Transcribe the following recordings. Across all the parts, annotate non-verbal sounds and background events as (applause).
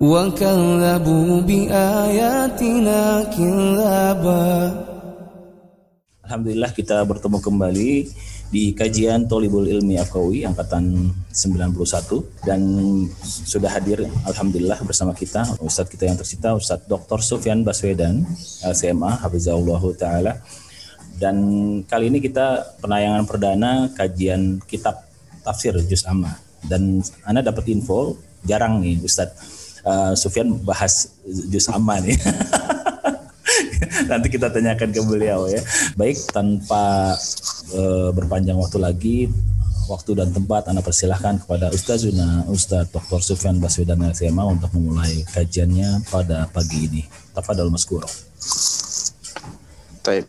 وكذبوا بآياتنا كذابا Alhamdulillah kita bertemu kembali di kajian Tolibul Ilmi Akawi angkatan 91 dan sudah hadir Alhamdulillah bersama kita Ustadz kita yang tercinta Ustadz Dr. Sufyan Baswedan LCMA Hafizahullah Ta'ala dan kali ini kita penayangan perdana kajian kitab tafsir Juz Amma dan Anda dapat info jarang nih Ustadz uh, Sufyan bahas Juz Amma nih (laughs) nanti kita tanyakan ke beliau ya. Baik, tanpa uh, berpanjang waktu lagi, waktu dan tempat Anda persilahkan kepada Ustazuna Ustaz Dr. Sufyan Baswedan SMA untuk memulai kajiannya pada pagi ini. Tafadhol Maskuro. Taib.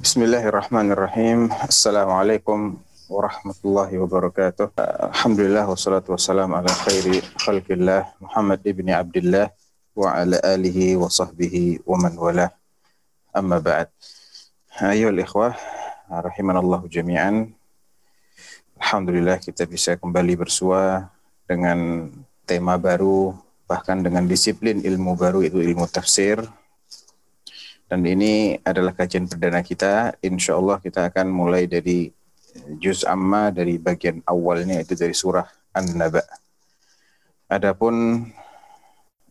Bismillahirrahmanirrahim. Assalamualaikum warahmatullahi wabarakatuh. Alhamdulillah wassalatu wassalamu ala khairi khalqillah Muhammad ibni Abdullah wa ala alihi wa sahbihi wa man walah. Amma ba'd. Ayo ikhwah, rahimanallahu jami'an. Alhamdulillah kita bisa kembali bersua dengan tema baru, bahkan dengan disiplin ilmu baru itu ilmu tafsir. Dan ini adalah kajian perdana kita. Insya Allah kita akan mulai dari juz amma dari bagian awalnya itu dari surah An-Naba. Adapun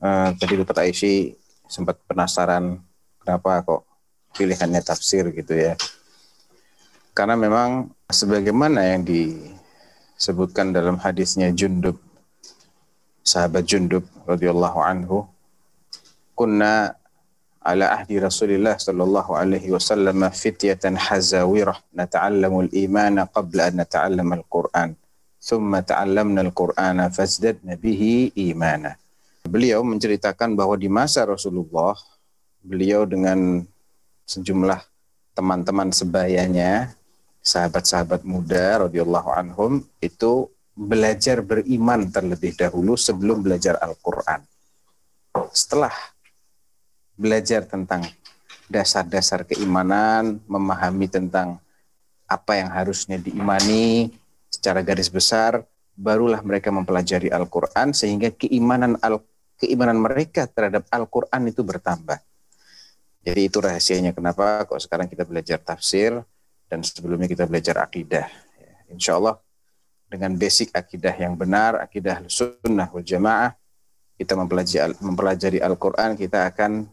uh, tadi Dr. Aisyah sempat penasaran kenapa kok pilihannya tafsir gitu ya. Karena memang sebagaimana yang disebutkan dalam hadisnya Jundub sahabat Jundub radhiyallahu anhu kunna ala ahdi Rasulillah sallallahu alaihi wasallam fityatan hazawirah nata'allamu al-iman qabla an nata'allama al-Qur'an. Thumma ta'allamna al-Qur'ana fazdadna bihi imana. Beliau menceritakan bahwa di masa Rasulullah beliau dengan sejumlah teman-teman sebayanya, sahabat-sahabat muda radhiyallahu anhum itu belajar beriman terlebih dahulu sebelum belajar Al-Qur'an. Setelah belajar tentang dasar-dasar keimanan, memahami tentang apa yang harusnya diimani secara garis besar, barulah mereka mempelajari Al-Qur'an sehingga keimanan al keimanan mereka terhadap Al-Qur'an itu bertambah. Jadi itu rahasianya kenapa kok sekarang kita belajar tafsir dan sebelumnya kita belajar akidah. Ya, insya Allah dengan basic akidah yang benar, akidah sunnah wal jamaah, kita mempelajari, mempelajari Al-Quran, kita akan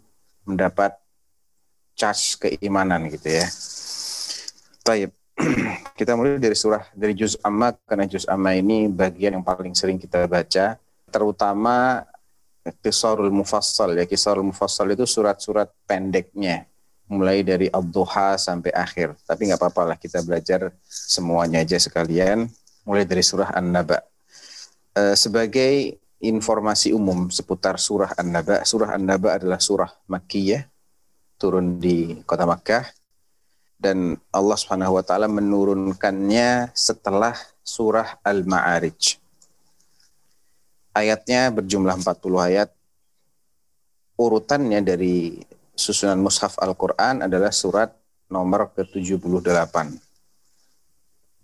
mendapat charge keimanan gitu ya. Taib. (clears throat) kita mulai dari surah dari juz amma karena juz amma ini bagian yang paling sering kita baca terutama Kisarul Mufassal ya Kisarul Mufassal itu surat-surat pendeknya mulai dari Ad-Duha sampai akhir tapi nggak apa-apa lah kita belajar semuanya aja sekalian mulai dari surah An-Naba e, sebagai informasi umum seputar surah An-Naba surah An-Naba adalah surah Makkiyah turun di kota Makkah dan Allah Subhanahu wa taala menurunkannya setelah surah Al-Ma'arij ayatnya berjumlah 40 ayat. Urutannya dari susunan mushaf Al-Quran adalah surat nomor ke-78.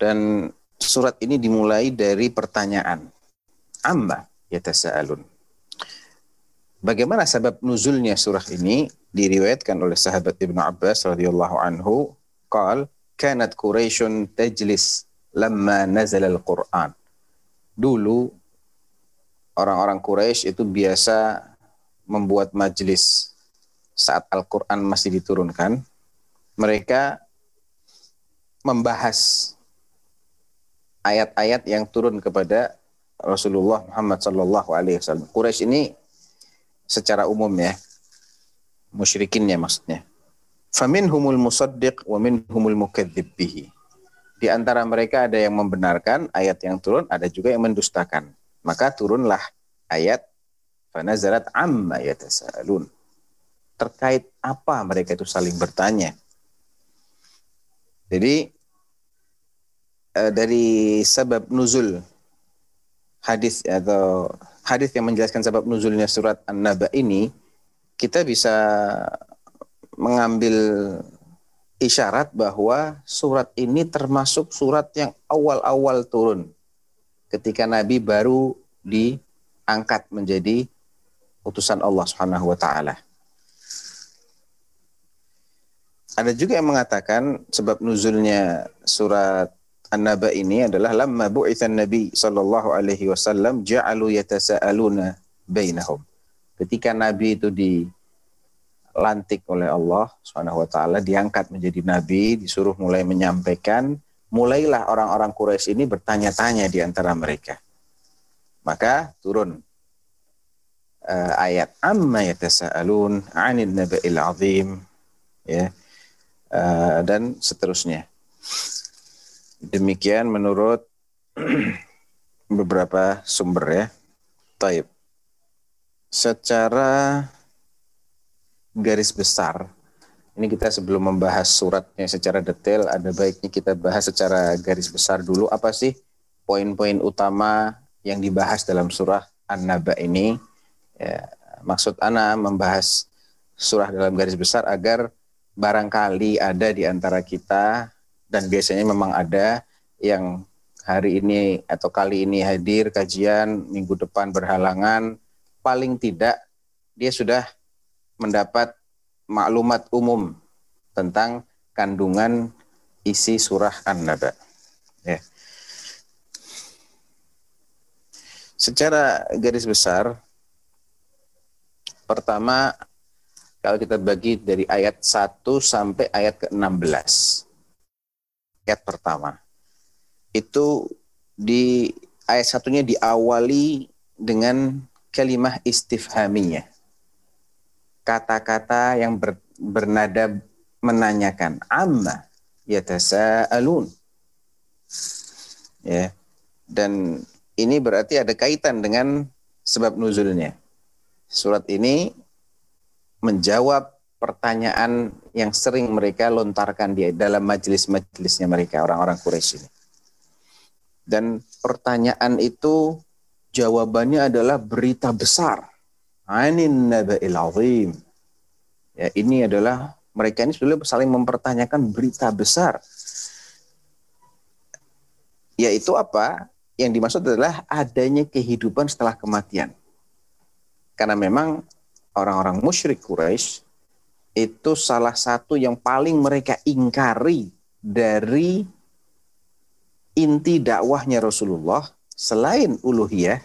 Dan surat ini dimulai dari pertanyaan. Amma yatasa'alun. Bagaimana sebab nuzulnya surah ini diriwayatkan oleh sahabat Ibnu Abbas radhiyallahu anhu qal kanat Quraisyun tajlis lamma nazala al-Qur'an. Dulu orang-orang Quraisy itu biasa membuat majelis saat Al-Quran masih diturunkan. Mereka membahas ayat-ayat yang turun kepada Rasulullah Muhammad Sallallahu Alaihi Wasallam. Quraisy ini secara umum ya, musyrikinnya maksudnya. Faminhumul musaddiq wa minhumul mukadzib bihi. Di antara mereka ada yang membenarkan ayat yang turun, ada juga yang mendustakan. Maka turunlah ayat Fanazalat amma yatasaalun. Terkait apa mereka itu saling bertanya. Jadi uh, dari sebab nuzul hadis atau hadis yang menjelaskan sebab nuzulnya surat An-Naba ini kita bisa mengambil isyarat bahwa surat ini termasuk surat yang awal-awal turun ketika Nabi baru diangkat menjadi utusan Allah Subhanahu wa taala. Ada juga yang mengatakan sebab nuzulnya surat An-Naba ini adalah lamma bu'itsan Nabi sallallahu alaihi wasallam ja'alu yatasaaluna bainahum. Ketika Nabi itu di lantik oleh Allah Subhanahu wa taala, diangkat menjadi nabi, disuruh mulai menyampaikan, mulailah orang-orang Quraisy ini bertanya-tanya di antara mereka. Maka turun uh, ayat amma yatasaalun 'anil naba'il 'azim ya. Uh, dan seterusnya. Demikian menurut (clears throat) beberapa sumber ya. Taib. Secara garis besar. Ini kita sebelum membahas suratnya secara detail, ada baiknya kita bahas secara garis besar dulu apa sih poin-poin utama yang dibahas dalam surah An-Naba ini. Ya, maksud Ana membahas surah dalam garis besar agar barangkali ada di antara kita dan biasanya memang ada yang hari ini atau kali ini hadir kajian minggu depan berhalangan paling tidak dia sudah mendapat maklumat umum tentang kandungan isi surah An-Naba. Ya. Secara garis besar, pertama kalau kita bagi dari ayat 1 sampai ayat ke-16. Ayat pertama. Itu di ayat satunya diawali dengan kalimah istifhamiyah kata-kata yang ber, bernada menanyakan amma yatasaalun? Ya. Dan ini berarti ada kaitan dengan sebab nuzulnya. Surat ini menjawab pertanyaan yang sering mereka lontarkan di dalam majelis-majelisnya mereka orang-orang Quraisy ini dan pertanyaan itu jawabannya adalah berita besar anin naba'il azim. Ya, ini adalah mereka ini sudah saling mempertanyakan berita besar. Yaitu apa? Yang dimaksud adalah adanya kehidupan setelah kematian. Karena memang orang-orang musyrik Quraisy itu salah satu yang paling mereka ingkari dari inti dakwahnya Rasulullah selain uluhiyah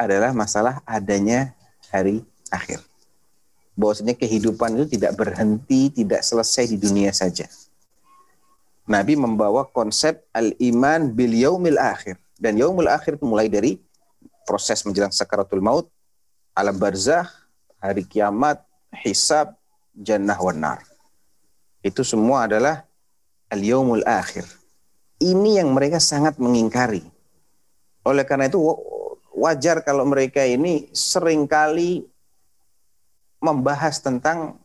adalah masalah adanya hari akhir. Bahwasanya kehidupan itu tidak berhenti, tidak selesai di dunia saja. Nabi membawa konsep al-iman bil yaumil akhir. Dan yaumil akhir itu mulai dari proses menjelang sakaratul maut, alam barzah, hari kiamat, hisab, jannah wan nar. Itu semua adalah al-yaumul akhir. Ini yang mereka sangat mengingkari. Oleh karena itu wajar kalau mereka ini sering kali membahas tentang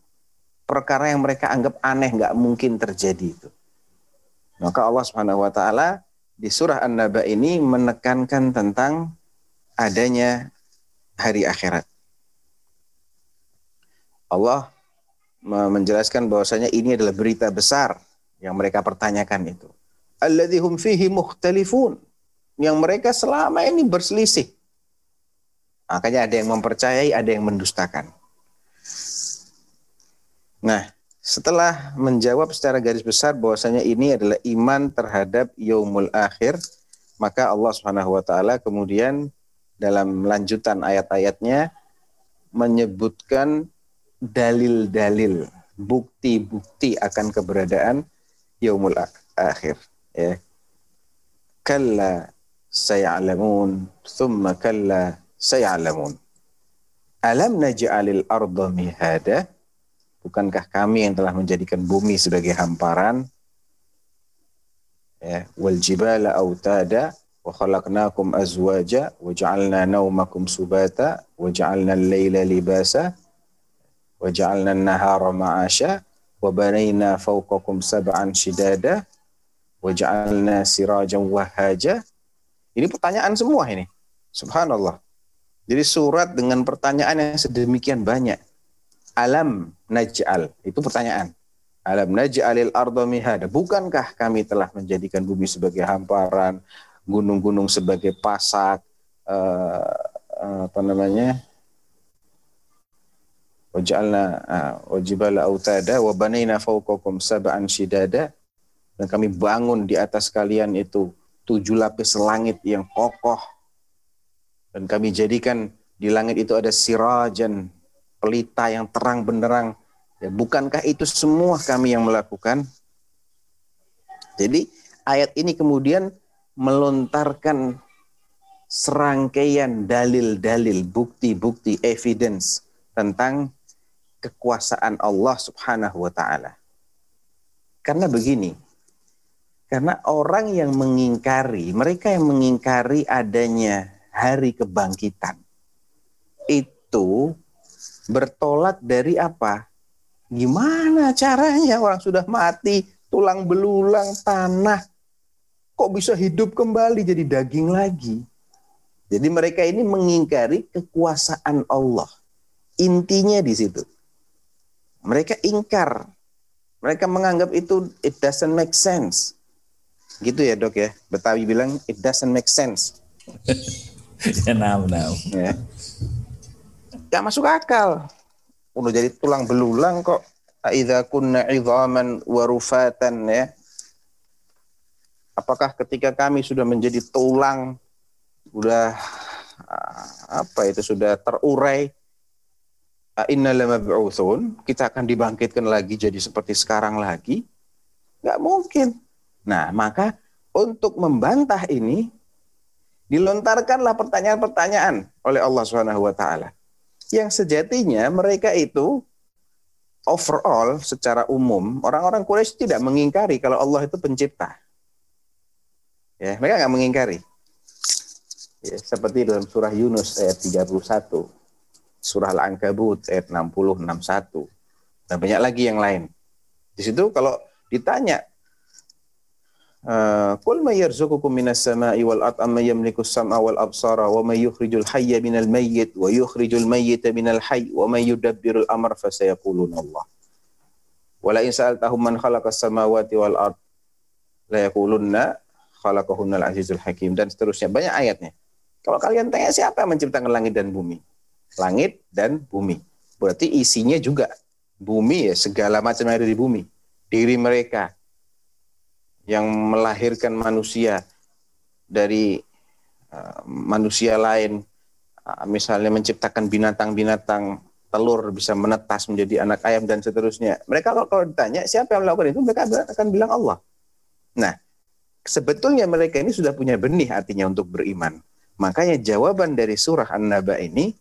perkara yang mereka anggap aneh, nggak mungkin terjadi itu. Maka Allah Subhanahu wa taala di surah An-Naba ini menekankan tentang adanya hari akhirat. Allah menjelaskan bahwasanya ini adalah berita besar yang mereka pertanyakan itu. Alladzihum fihi mukhtalifun. Yang mereka selama ini berselisih. Makanya ada yang mempercayai, ada yang mendustakan. Nah, setelah menjawab secara garis besar bahwasanya ini adalah iman terhadap yaumul akhir, maka Allah Subhanahu wa taala kemudian dalam lanjutan ayat-ayatnya menyebutkan dalil-dalil, bukti-bukti akan keberadaan yaumul akhir, ya. Kalla sayalamun, thumma kalla sayalamun. Alam naj'alil arda mihada? Bukankah kami yang telah menjadikan bumi sebagai hamparan? Ya, wal jibala autada Wa khalaqnakum azwaja wa ja'alna naumakum subata wa ja'alna al-laila libasa ma'asha wa banayna fawqakum sab'an shidada wa ja'alna sirajan wahaja. Ini pertanyaan semua ini. Subhanallah. Jadi surat dengan pertanyaan yang sedemikian banyak. Alam naj'al. Itu pertanyaan. Alam naj'alil arda mihada. Bukankah kami telah menjadikan bumi sebagai hamparan, gunung-gunung sebagai pasak, uh, apa namanya? Waj'alna wajibala autada wa banayna fawqakum sab'an shidada. Dan kami bangun di atas kalian itu tujuh lapis langit yang kokoh. Dan kami jadikan di langit itu ada sirajan pelita yang terang benderang. Ya bukankah itu semua kami yang melakukan? Jadi ayat ini kemudian melontarkan serangkaian dalil-dalil, bukti-bukti, evidence tentang kekuasaan Allah Subhanahu wa taala. Karena begini, karena orang yang mengingkari, mereka yang mengingkari adanya hari kebangkitan itu bertolak dari apa? Gimana caranya orang sudah mati, tulang belulang, tanah, kok bisa hidup kembali jadi daging lagi. Jadi mereka ini mengingkari kekuasaan Allah. Intinya di situ. Mereka ingkar. Mereka menganggap itu it doesn't make sense. Gitu ya dok ya. Betawi bilang it doesn't make sense. (laughs) ya nah, nah. Ya. Gak masuk akal. Udah jadi tulang belulang kok. Aidza kunna idhaman warufatan ya apakah ketika kami sudah menjadi tulang, sudah ah, apa itu sudah terurai, innalamabu'utsun, kita akan dibangkitkan lagi jadi seperti sekarang lagi? Nggak mungkin. Nah, maka untuk membantah ini dilontarkanlah pertanyaan-pertanyaan oleh Allah Subhanahu wa taala. Yang sejatinya mereka itu overall secara umum orang-orang Quraisy tidak mengingkari kalau Allah itu pencipta. Ya, mereka nggak mengingkari. Ya, seperti dalam surah Yunus ayat 31, surah Al-Ankabut ayat 60 61 dan banyak lagi yang lain. Di situ kalau ditanya Qul may yarzuqukum minas sama'i wal ard amma yamliku as-sam'a wal absara wa may yukhrijul hayya minal mayyit wa yukhrijul mayyita minal hayy wa may yudabbirul amr fasayaquluna Allah. Wala in sa'altahum man khalaqas samawati wal ard la yaqulunna khalaqahunnal azizul hakim dan seterusnya banyak ayatnya. Kalau kalian tanya siapa yang menciptakan langit dan bumi? Langit dan bumi. Berarti isinya juga bumi ya segala macam yang ada di bumi. Diri mereka yang melahirkan manusia dari uh, manusia lain uh, misalnya menciptakan binatang-binatang telur bisa menetas menjadi anak ayam dan seterusnya. Mereka kalau, kalau ditanya siapa yang melakukan itu mereka akan bilang Allah. Nah, sebetulnya mereka ini sudah punya benih artinya untuk beriman. Makanya jawaban dari surah An-Naba ini,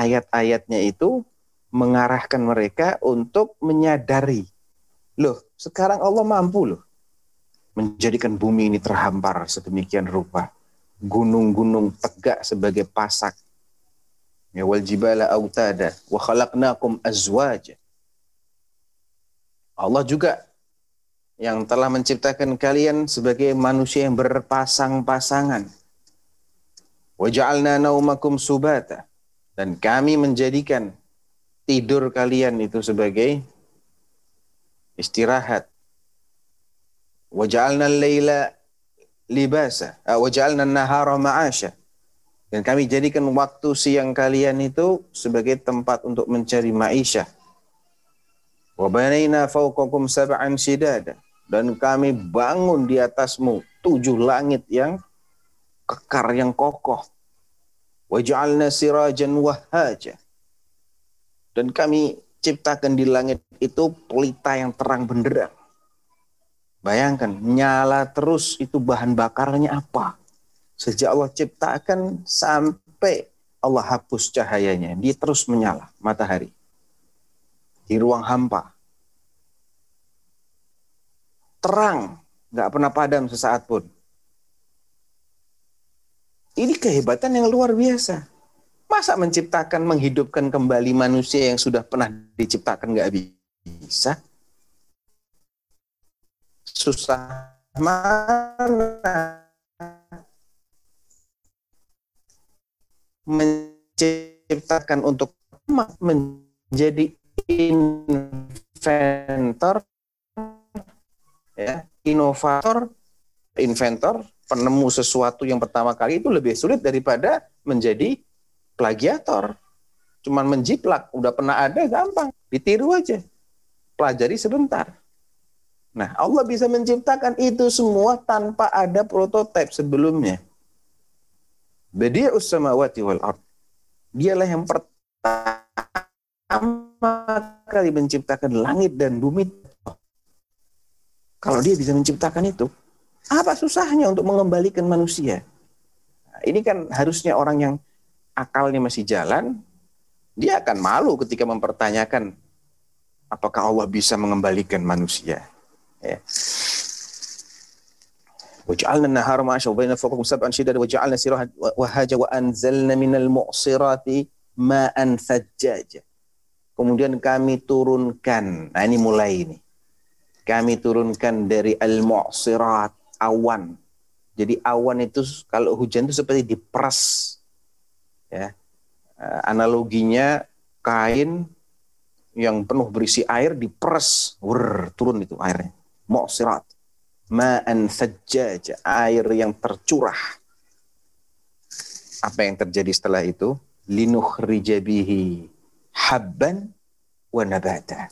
ayat-ayatnya itu mengarahkan mereka untuk menyadari. Loh, sekarang Allah mampu loh menjadikan bumi ini terhampar sedemikian rupa. Gunung-gunung tegak sebagai pasak. Ya wal jibala autada wa khalaqnakum azwaja. Allah juga yang telah menciptakan kalian sebagai manusia yang berpasang-pasangan. Waja'alna naumakum subata. Dan kami menjadikan tidur kalian itu sebagai istirahat. Waja'alna libasa. Ah, waja'alna nahara ma'asha. Dan kami jadikan waktu siang kalian itu sebagai tempat untuk mencari maisha. Wa banayna fawqakum sab'an shidada dan kami bangun di atasmu tujuh langit yang kekar yang kokoh. Waj'alna sirajan wahaja. Dan kami ciptakan di langit itu pelita yang terang benderang. Bayangkan, nyala terus itu bahan bakarnya apa? Sejak Allah ciptakan sampai Allah hapus cahayanya, dia terus menyala matahari. Di ruang hampa, terang, nggak pernah padam sesaat pun. Ini kehebatan yang luar biasa. Masa menciptakan, menghidupkan kembali manusia yang sudah pernah diciptakan nggak bisa? Susah mana? Menciptakan untuk menjadi inventor, ya, inovator, inventor, penemu sesuatu yang pertama kali itu lebih sulit daripada menjadi plagiator. Cuman menjiplak, udah pernah ada gampang, ditiru aja. Pelajari sebentar. Nah, Allah bisa menciptakan itu semua tanpa ada prototipe sebelumnya. Badi'us samawati wal ard. Dialah yang pertama kali menciptakan langit dan bumi. Kalau dia bisa menciptakan itu, apa susahnya untuk mengembalikan manusia? Nah, ini kan harusnya orang yang akalnya masih jalan, dia akan malu ketika mempertanyakan apakah Allah bisa mengembalikan manusia. Ya. وجعلنا النهار معاشا وبين فوقكم سبعا شدادا وجعلنا سراحا وهاجا وأنزلنا من المعصرات ماء ثجاجا Kemudian kami turunkan, nah ini mulai ini. Kami turunkan dari al-mu'sirat, awan. Jadi awan itu kalau hujan itu seperti diperas ya. Eh, analoginya kain yang penuh berisi air diperes wur turun itu airnya. Mu'sirat. Ma'an sajjaj air yang tercurah. Apa yang terjadi setelah itu? Linuh rijabihi habban wa nabata.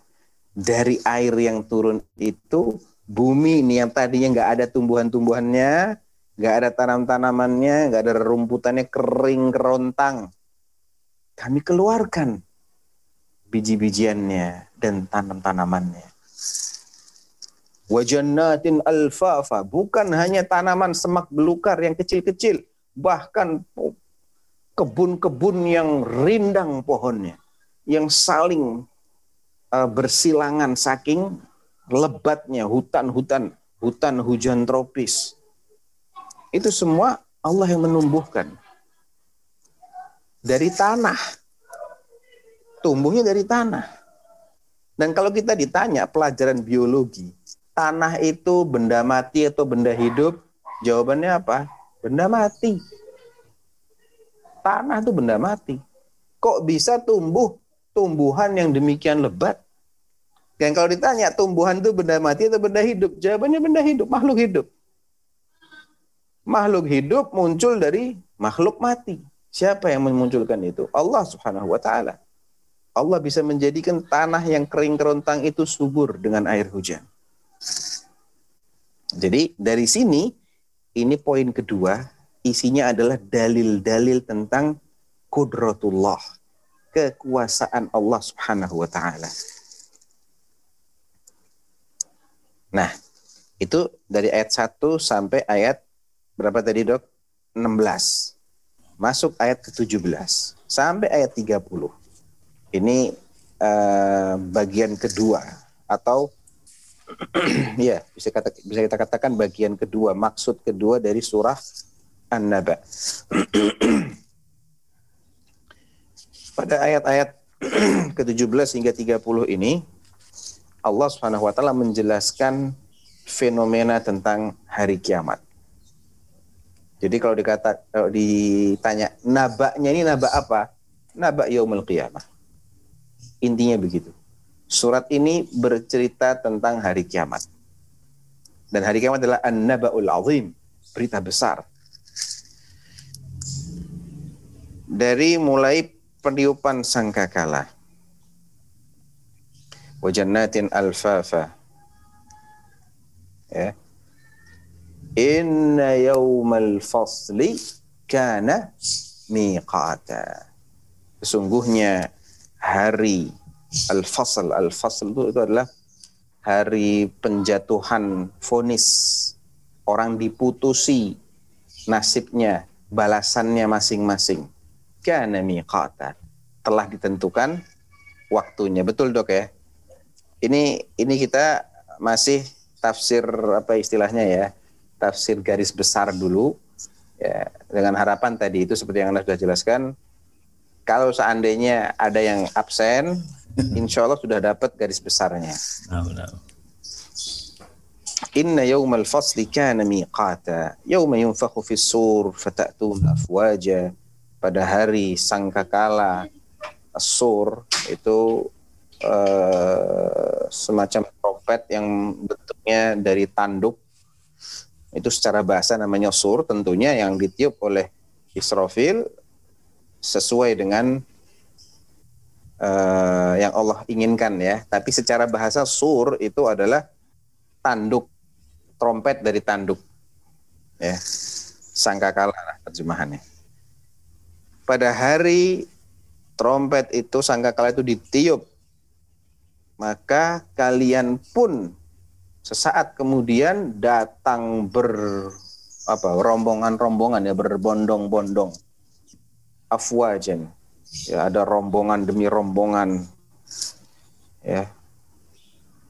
Dari air yang turun itu bumi ini yang tadinya nggak ada tumbuhan-tumbuhannya nggak ada tanam-tanamannya, nggak ada rumputannya kering kerontang. Kami keluarkan biji-bijiannya dan tanam-tanamannya. Wajannatin alfafa, bukan hanya tanaman semak belukar yang kecil-kecil, bahkan kebun-kebun yang rindang pohonnya, yang saling uh, bersilangan saking lebatnya hutan-hutan, hutan hujan tropis itu semua Allah yang menumbuhkan. Dari tanah. Tumbuhnya dari tanah. Dan kalau kita ditanya pelajaran biologi, tanah itu benda mati atau benda hidup? Jawabannya apa? Benda mati. Tanah itu benda mati. Kok bisa tumbuh tumbuhan yang demikian lebat? Dan kalau ditanya tumbuhan itu benda mati atau benda hidup? Jawabannya benda hidup, makhluk hidup makhluk hidup muncul dari makhluk mati. Siapa yang memunculkan itu? Allah Subhanahu wa taala. Allah bisa menjadikan tanah yang kering kerontang itu subur dengan air hujan. Jadi dari sini ini poin kedua, isinya adalah dalil-dalil tentang kudratullah, kekuasaan Allah Subhanahu wa taala. Nah, itu dari ayat 1 sampai ayat berapa tadi dok? 16. Masuk ayat ke-17 sampai ayat 30. Ini uh, bagian kedua atau (clears throat) ya bisa kata bisa kita katakan bagian kedua, maksud kedua dari surah An-Naba. (clears throat) Pada ayat-ayat (clears throat) ke-17 hingga 30 ini Allah Subhanahu wa taala menjelaskan fenomena tentang hari kiamat. Jadi kalau dikata kalau ditanya nabaknya ini nabak apa? Nabak yaumul qiyamah. Intinya begitu. Surat ini bercerita tentang hari kiamat. Dan hari kiamat adalah an-naba'ul azim, berita besar. Dari mulai peniupan sangkakala. Wajannatin alfafa. Ya Inna yawmal fasli kana miqata. Sesungguhnya hari al-fasl, al-fasl itu, itu adalah hari penjatuhan vonis. Orang diputusi nasibnya, balasannya masing-masing. Kana miqata. Telah ditentukan waktunya. Betul dok ya? Ini ini kita masih tafsir apa istilahnya ya? tafsir garis besar dulu. Ya, dengan harapan tadi itu seperti yang Anda sudah jelaskan, kalau seandainya ada yang absen, (laughs) insya Allah sudah dapat garis besarnya. Inna yawmal fasli kana miqata. Yawma yunfakhu fis sur fatatun afwaja. Pada hari sangkakala sur itu uh, semacam trompet yang bentuknya dari tanduk itu secara bahasa namanya sur tentunya yang ditiup oleh Israfil sesuai dengan uh, yang Allah inginkan ya. Tapi secara bahasa sur itu adalah tanduk trompet dari tanduk ya. Sangkakala terjemahannya. Pada hari trompet itu sangkakala itu ditiup maka kalian pun Sesaat kemudian datang ber apa rombongan-rombongan ya berbondong-bondong. Afwajan. Ya ada rombongan demi rombongan ya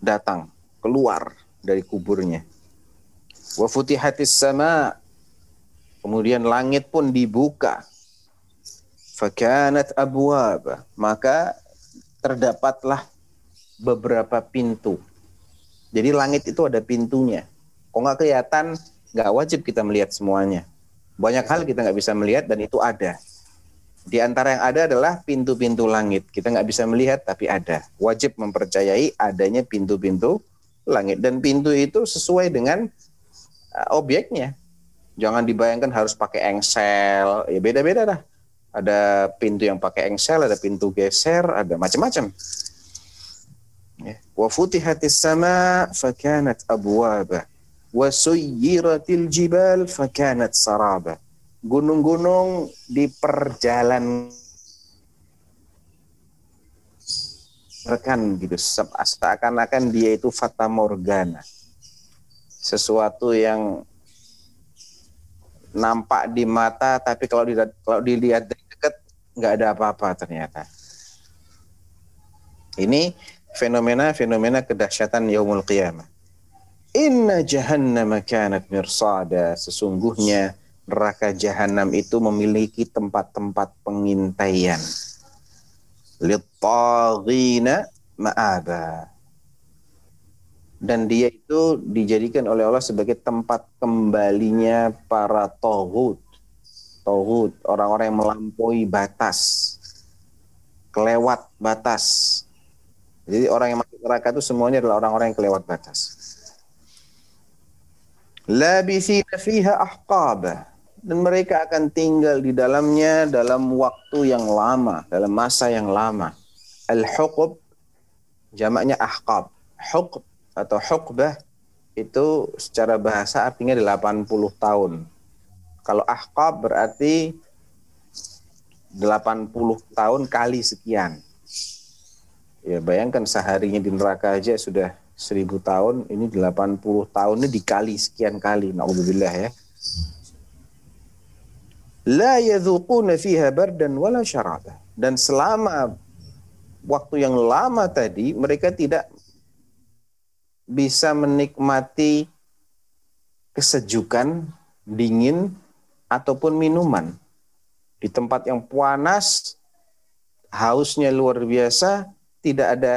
datang keluar dari kuburnya. Wa futihatis sama. Kemudian langit pun dibuka. Fakanat abwab maka terdapatlah beberapa pintu jadi langit itu ada pintunya. Kok nggak kelihatan, nggak wajib kita melihat semuanya. Banyak hal kita nggak bisa melihat dan itu ada. Di antara yang ada adalah pintu-pintu langit. Kita nggak bisa melihat tapi ada. Wajib mempercayai adanya pintu-pintu langit. Dan pintu itu sesuai dengan uh, objeknya. Jangan dibayangkan harus pakai engsel. Ya beda-beda dah. Ada pintu yang pakai engsel, ada pintu geser, ada macam-macam. Wa futihatis sama fakanat abwaba wa suyyiratil jibal fakanat saraba. Gunung-gunung diperjalan rekan gitu seakan-akan dia itu fata morgana. Sesuatu yang nampak di mata tapi kalau dilihat kalau dilihat dari dekat nggak ada apa-apa ternyata. Ini fenomena-fenomena kedahsyatan yaumul qiyamah. Inna jahannam kanat mirsada. Sesungguhnya neraka jahanam itu memiliki tempat-tempat pengintaian. Littaghina ma'aba. Dan dia itu dijadikan oleh Allah sebagai tempat kembalinya para tohut. Tohut, orang-orang yang melampaui batas. Kelewat batas jadi orang yang masuk neraka itu semuanya adalah orang-orang yang kelewat batas. Labithina fiha ahqaba dan mereka akan tinggal di dalamnya dalam waktu yang lama, dalam masa yang lama. Al-huqub jamaknya ahqab. Huqb atau huqbah itu secara bahasa artinya 80 tahun. Kalau ahqab berarti 80 tahun kali sekian. Ya bayangkan seharinya di neraka aja sudah seribu tahun, ini 80 tahunnya dikali sekian kali. Na'udzubillah ya. La yadhuquna fiha bardan wala syaraba. Dan selama waktu yang lama tadi mereka tidak bisa menikmati kesejukan, dingin, ataupun minuman. Di tempat yang panas, hausnya luar biasa, tidak ada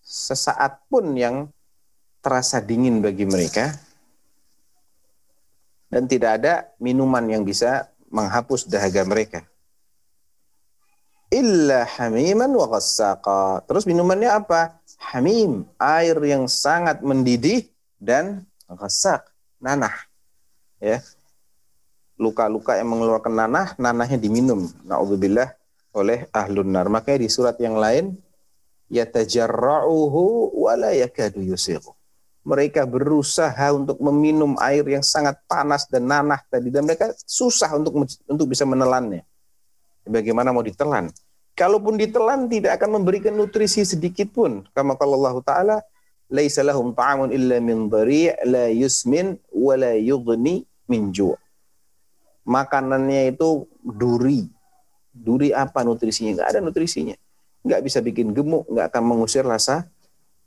sesaat pun yang terasa dingin bagi mereka dan tidak ada minuman yang bisa menghapus dahaga mereka. Illa hamiman wa ghassaqa. Terus minumannya apa? Hamim, air yang sangat mendidih dan ghassaq, nanah. Ya. Luka-luka yang mengeluarkan nanah, nanahnya diminum. Nauzubillah oleh ahlun nar. Makanya di surat yang lain yatajarra'uhu wa la yakadu yusighu. Mereka berusaha untuk meminum air yang sangat panas dan nanah tadi dan mereka susah untuk untuk bisa menelannya. Bagaimana mau ditelan? Kalaupun ditelan tidak akan memberikan nutrisi sedikit pun. Kama kalau Allah Ta'ala, laisa lahum ta'amun illa min dhari' la yusmin wa la yughni min ju'. Makanannya itu duri. Duri apa nutrisinya? Enggak ada nutrisinya nggak bisa bikin gemuk, nggak akan mengusir rasa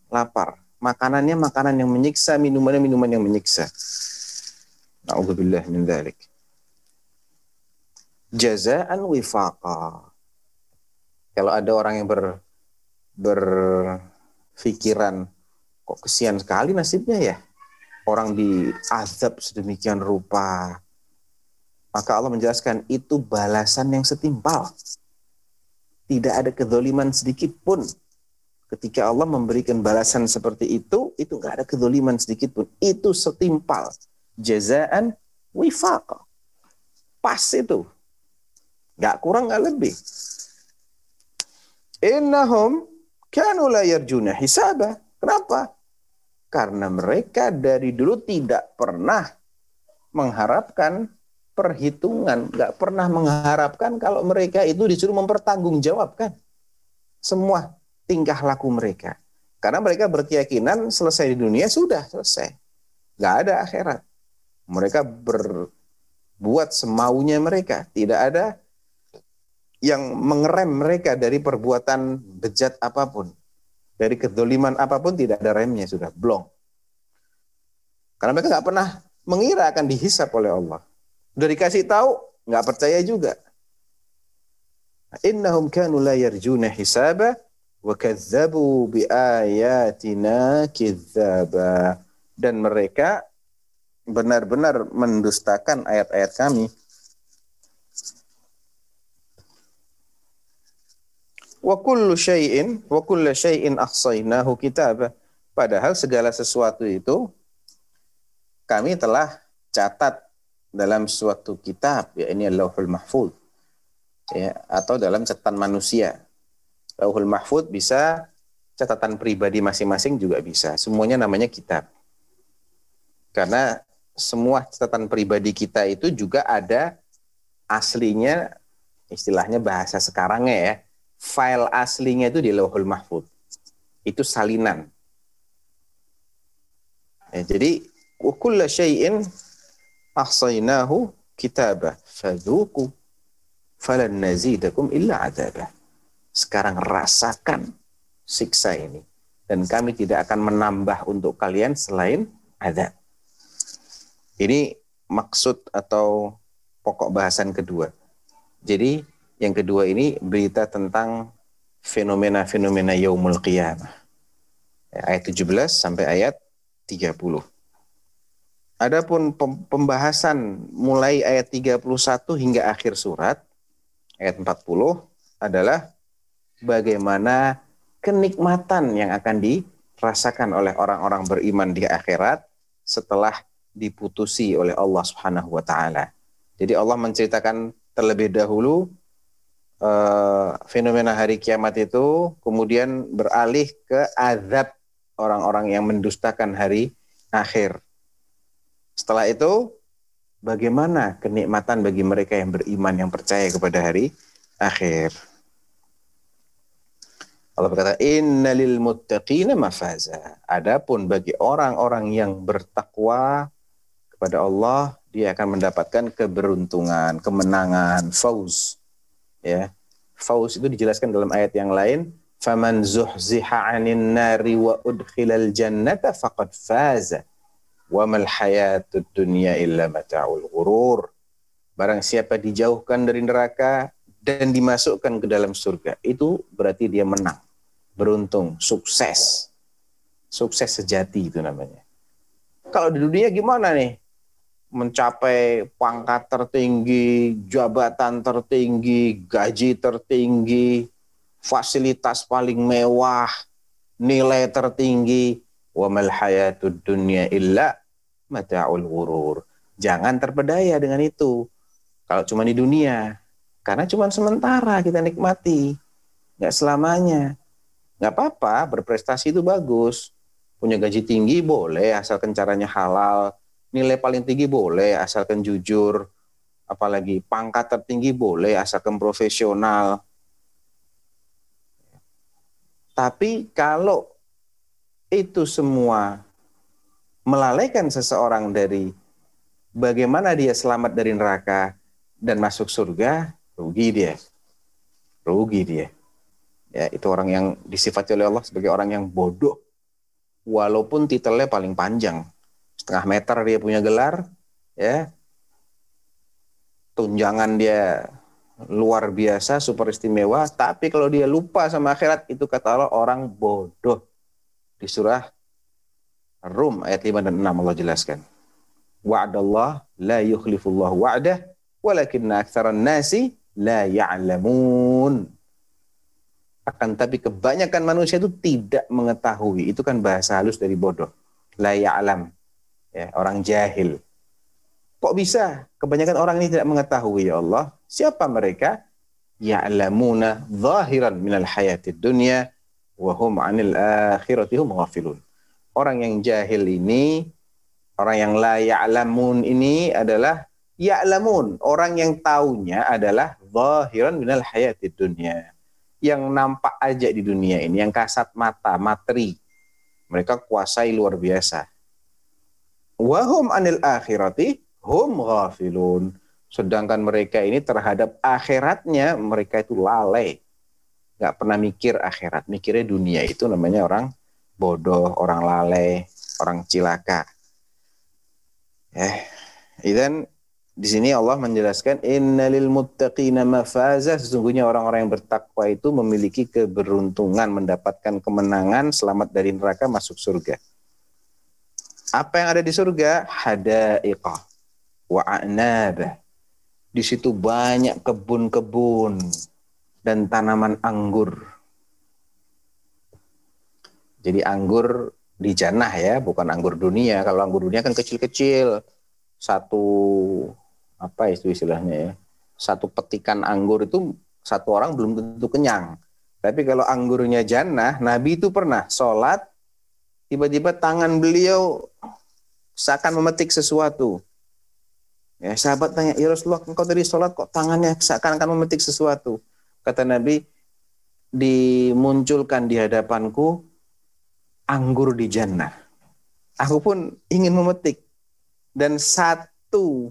lapar. Makanannya makanan yang menyiksa, minumannya minuman yang menyiksa. Nauzubillah min dzalik. jazaan wifaqa. Kalau ada orang yang ber berpikiran kok kesian sekali nasibnya ya. Orang diazab sedemikian rupa. Maka Allah menjelaskan itu balasan yang setimpal. Tidak ada kedoliman sedikit pun. Ketika Allah memberikan balasan seperti itu, itu nggak ada kedoliman sedikit pun. Itu setimpal. Jazaan wifaqa. Pas itu. Nggak kurang, nggak lebih. Innahum kanu la hisaba. Kenapa? Karena mereka dari dulu tidak pernah mengharapkan perhitungan, nggak pernah mengharapkan kalau mereka itu disuruh mempertanggungjawabkan semua tingkah laku mereka. Karena mereka berkeyakinan selesai di dunia sudah selesai, nggak ada akhirat. Mereka berbuat semaunya mereka, tidak ada yang mengerem mereka dari perbuatan bejat apa pun. Dari kedoliman apa pun tidak ada remnya, sudah blong. Karena mereka nggak pernah mengira akan dihisap oleh Allah. Udah dikasih tahu, nggak percaya juga. Innahum kanu la yarjuna hisaba wa kadzabu bi ayatina kidzaba. Dan mereka benar-benar mendustakan ayat-ayat kami Wa kullu syai'in wa kullu syai'in ahsainahu kitab. Padahal segala sesuatu itu kami telah catat dalam suatu kitab, ya ini Lauhul Mahfud. Ya, atau dalam catatan manusia. Lauhul Mahfud bisa catatan pribadi masing-masing juga bisa. Semuanya namanya kitab. Karena semua catatan pribadi kita itu juga ada aslinya istilahnya bahasa sekarangnya ya file aslinya itu di Lauhul Mahfud. Itu salinan. Ya, jadi ukulla syai'in ahsaynahu kitabah fadhuku falan nazidakum illa adabah. Sekarang rasakan siksa ini dan kami tidak akan menambah untuk kalian selain adab. Ini maksud atau pokok bahasan kedua. Jadi yang kedua ini berita tentang fenomena-fenomena yaumul qiyamah. Ya, ayat 17 sampai ayat 30. Adapun pembahasan mulai ayat 31 hingga akhir surat ayat 40 adalah bagaimana kenikmatan yang akan dirasakan oleh orang-orang beriman di akhirat setelah diputusi oleh Allah Subhanahu wa taala. Jadi Allah menceritakan terlebih dahulu uh, fenomena hari kiamat itu kemudian beralih ke azab orang-orang yang mendustakan hari akhir. Setelah itu bagaimana kenikmatan bagi mereka yang beriman yang percaya kepada hari akhir. Allah berkata, Innalil muttaqina mafaza. Adapun bagi orang-orang yang bertakwa kepada Allah, dia akan mendapatkan keberuntungan, kemenangan, fauz ya faus itu dijelaskan dalam ayat yang lain faman zuhziha 'anil nari wa udkhilal jannata faqad faza wa mal hayatud dunya illa mata'ul ghurur. Barang siapa dijauhkan dari neraka dan dimasukkan ke dalam surga itu berarti dia menang beruntung sukses. Sukses sejati itu namanya. Kalau di dunia gimana nih? Mencapai pangkat tertinggi, jabatan tertinggi, gaji tertinggi, fasilitas paling mewah, nilai tertinggi, wa mal hayatud dunya illa mata'ul ghurur. Jangan terpedaya dengan itu. Kalau cuma di dunia, karena cuma sementara kita nikmati, nggak selamanya. Nggak apa-apa, berprestasi itu bagus. Punya gaji tinggi boleh, asalkan caranya halal nilai paling tinggi boleh asalkan jujur, apalagi pangkat tertinggi boleh asalkan profesional. Tapi kalau itu semua melalaikan seseorang dari bagaimana dia selamat dari neraka dan masuk surga, rugi dia. Rugi dia. Ya, itu orang yang disifati oleh Allah sebagai orang yang bodoh. Walaupun titelnya paling panjang setengah meter dia punya gelar, ya tunjangan dia luar biasa, super istimewa, tapi kalau dia lupa sama akhirat itu kata Allah orang bodoh. Di surah Rum ayat 5 dan 6 Allah jelaskan. Wa'dallah la yukhlifullah wa'dah walakinna aktsaran nasi la ya'lamun. Akan tapi kebanyakan manusia itu tidak mengetahui. Itu kan bahasa halus dari bodoh. La ya'lam. Ya, orang jahil. Kok bisa? Kebanyakan orang ini tidak mengetahui ya Allah. Siapa mereka? Ya'lamuna zahiran minal hayatid dunya wa hum 'anil akhirati hum ghafilun. Orang yang jahil ini, orang yang la ya'lamun ini adalah ya'lamun, orang yang taunya adalah zahiran minal hayatid dunya. Yang nampak aja di dunia ini, yang kasat mata, materi. Mereka kuasai luar biasa. Wahum anil akhirati hum ghafilun. Sedangkan mereka ini terhadap akhiratnya mereka itu lalai. Nggak pernah mikir akhirat, mikirnya dunia itu namanya orang bodoh, orang lalai, orang cilaka. Eh, dan di sini Allah menjelaskan innalil muttaqina mafazah sesungguhnya orang-orang yang bertakwa itu memiliki keberuntungan mendapatkan kemenangan selamat dari neraka masuk surga. Apa yang ada di surga? Hadaiqah wa a'nab. Di situ banyak kebun-kebun dan tanaman anggur. Jadi anggur di jannah ya, bukan anggur dunia. Kalau anggur dunia kan kecil-kecil. Satu apa itu istilahnya ya? Satu petikan anggur itu satu orang belum tentu kenyang. Tapi kalau anggurnya jannah, Nabi itu pernah sholat, tiba-tiba tangan beliau seakan memetik sesuatu. Ya, sahabat tanya, ya Rasulullah, engkau tadi sholat kok tangannya seakan-akan memetik sesuatu. Kata Nabi, dimunculkan di hadapanku anggur di jannah. Aku pun ingin memetik. Dan satu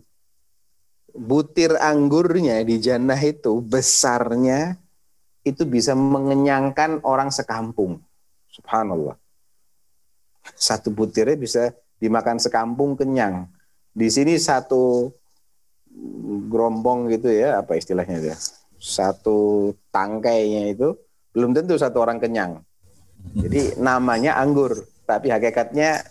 butir anggurnya di jannah itu besarnya itu bisa mengenyangkan orang sekampung. Subhanallah. Satu butirnya bisa dimakan sekampung kenyang. Di sini satu gerombong gitu ya apa istilahnya ya satu tangkainya itu belum tentu satu orang kenyang jadi namanya anggur tapi hakikatnya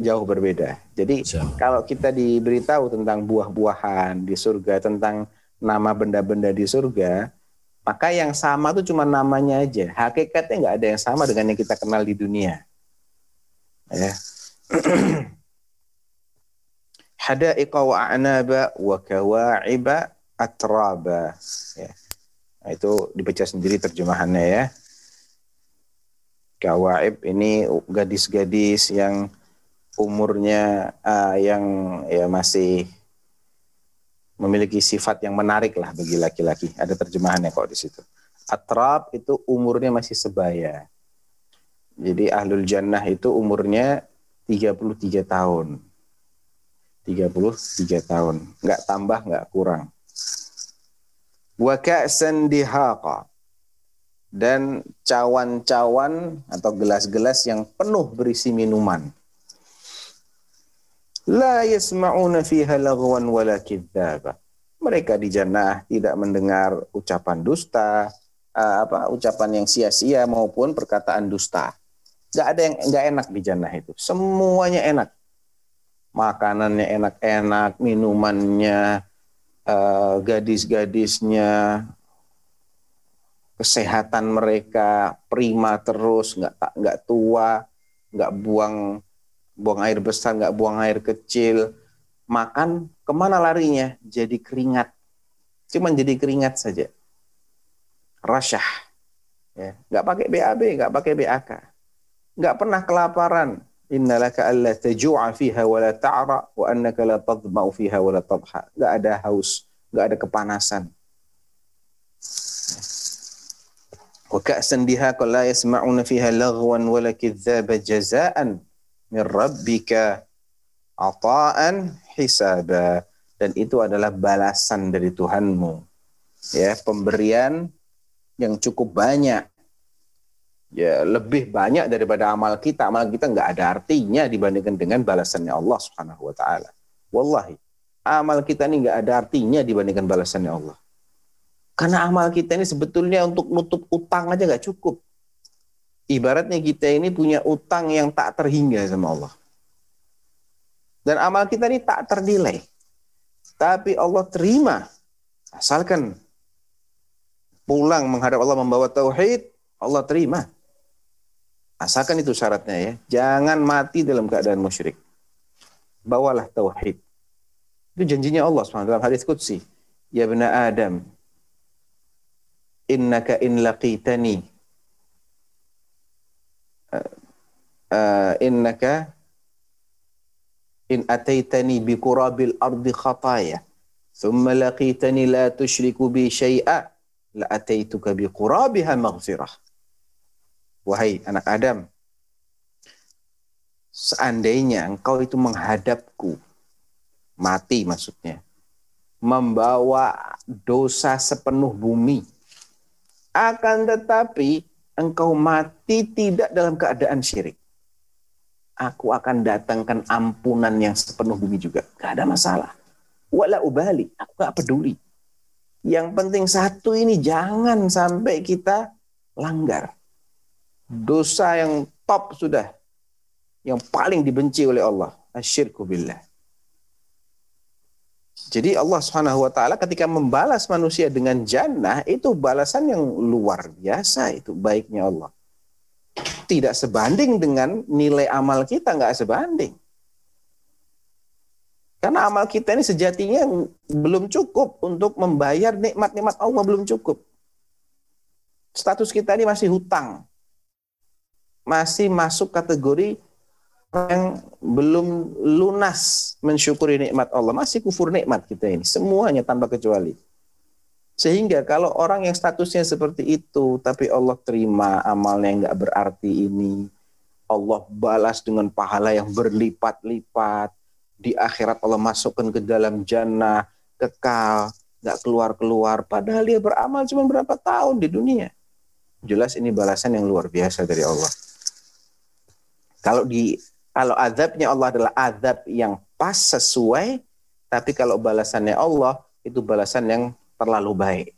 jauh berbeda jadi kalau kita diberitahu tentang buah-buahan di surga tentang nama benda-benda di surga maka yang sama itu cuma namanya aja hakikatnya nggak ada yang sama dengan yang kita kenal di dunia ya (clears throat) hadaiqa wa a'naba wa kawa'iba atraba. Ya. Nah, itu dibaca sendiri terjemahannya ya. Kawaib ini gadis-gadis yang umurnya uh, yang ya masih memiliki sifat yang menarik lah bagi laki-laki. Ada terjemahannya kok di situ. Atrab itu umurnya masih sebaya. Jadi ahlul jannah itu umurnya 33 tahun. 33 tahun. Nggak tambah, nggak kurang. Wa ka'san dihaqa. Dan cawan-cawan atau gelas-gelas yang penuh berisi minuman. La yasma'una fiha lagwan wala kidzaba. Mereka di jannah tidak mendengar ucapan dusta, apa ucapan yang sia-sia maupun perkataan dusta. Gak ada yang nggak enak di jannah itu. Semuanya enak makanannya enak-enak, minumannya, gadis-gadisnya, kesehatan mereka prima terus, nggak nggak tua, nggak buang buang air besar, nggak buang air kecil. Makan ke mana larinya? Jadi keringat. Cuman jadi keringat saja. Rasyah. Ya, nggak pakai BAB, nggak pakai BAK. Nggak pernah kelaparan Inna laka alla taju'a fiha wa la ta'ra wa annaka la tadma'u fiha wa ada haus, enggak ada kepanasan. Dan itu adalah balasan dari Tuhanmu. Ya, pemberian yang cukup banyak ya lebih banyak daripada amal kita. Amal kita nggak ada artinya dibandingkan dengan balasannya Allah Subhanahu wa taala. Wallahi, amal kita ini nggak ada artinya dibandingkan balasannya Allah. Karena amal kita ini sebetulnya untuk nutup utang aja nggak cukup. Ibaratnya kita ini punya utang yang tak terhingga sama Allah. Dan amal kita ini tak ternilai. Tapi Allah terima. Asalkan pulang menghadap Allah membawa tauhid, Allah terima. Asalkan itu syaratnya ya. Jangan mati dalam keadaan musyrik. Bawalah tauhid. Itu janjinya Allah SWT dalam hadis Qudsi. Ya bena Adam, innaka in laqitani. Uh, uh, innaka in ataitani bi qurabil ardi khataya. Thumma laqitani la tushriku bi syai'a la ataituka bi qurabiha maghfirah. Wahai anak Adam seandainya engkau itu menghadapku mati maksudnya membawa dosa sepenuh bumi akan tetapi engkau mati tidak dalam keadaan syirik. Aku akan datangkan ampunan yang sepenuh bumi juga. Gak ada masalah. Wala ubali. Aku gak peduli. Yang penting satu ini jangan sampai kita langgar. Dosa yang top sudah. Yang paling dibenci oleh Allah. Asyirku billah. Jadi Allah Subhanahu wa taala ketika membalas manusia dengan jannah itu balasan yang luar biasa itu baiknya Allah. Tidak sebanding dengan nilai amal kita nggak sebanding. Karena amal kita ini sejatinya belum cukup untuk membayar nikmat-nikmat Allah belum cukup. Status kita ini masih hutang. Masih masuk kategori yang belum lunas mensyukuri nikmat Allah, masih kufur nikmat kita ini, semuanya tanpa kecuali. Sehingga kalau orang yang statusnya seperti itu, tapi Allah terima amalnya yang nggak berarti ini, Allah balas dengan pahala yang berlipat-lipat, di akhirat Allah masukkan ke dalam jannah, kekal, nggak keluar-keluar, padahal dia beramal cuma berapa tahun di dunia. Jelas ini balasan yang luar biasa dari Allah. Kalau di kalau azabnya Allah adalah azab yang pas sesuai, tapi kalau balasannya Allah itu balasan yang terlalu baik.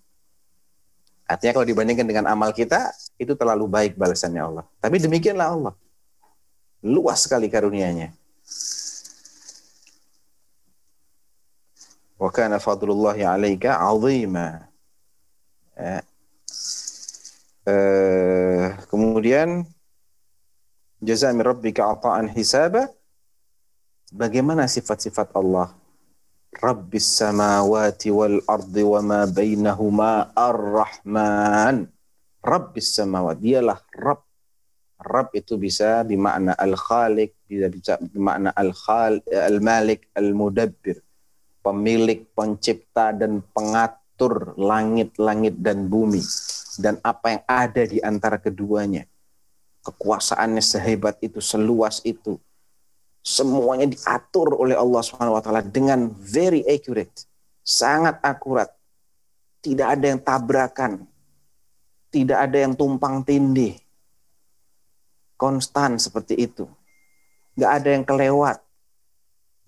Artinya kalau dibandingkan dengan amal kita, itu terlalu baik balasannya Allah. Tapi demikianlah Allah. Luas sekali karunianya. Wa kana fadlullahi alaika azima. Ya. Uh, kemudian jaza min rabbika ata'an hisaba. Bagaimana sifat-sifat Allah? Rabbis samawati wal ardi wa ma bainahuma ar-Rahman. Rabbis samawati dialah Rabb. Rabb itu bisa bermakna al-Khaliq bisa bisa bermakna al-Khal al-Malik al-Mudabbir. Pemilik pencipta dan pengatur langit-langit dan bumi. Dan apa yang ada di antara keduanya kekuasaannya sehebat itu, seluas itu. Semuanya diatur oleh Allah Subhanahu wa taala dengan very accurate, sangat akurat. Tidak ada yang tabrakan. Tidak ada yang tumpang tindih. Konstan seperti itu. Gak ada yang kelewat.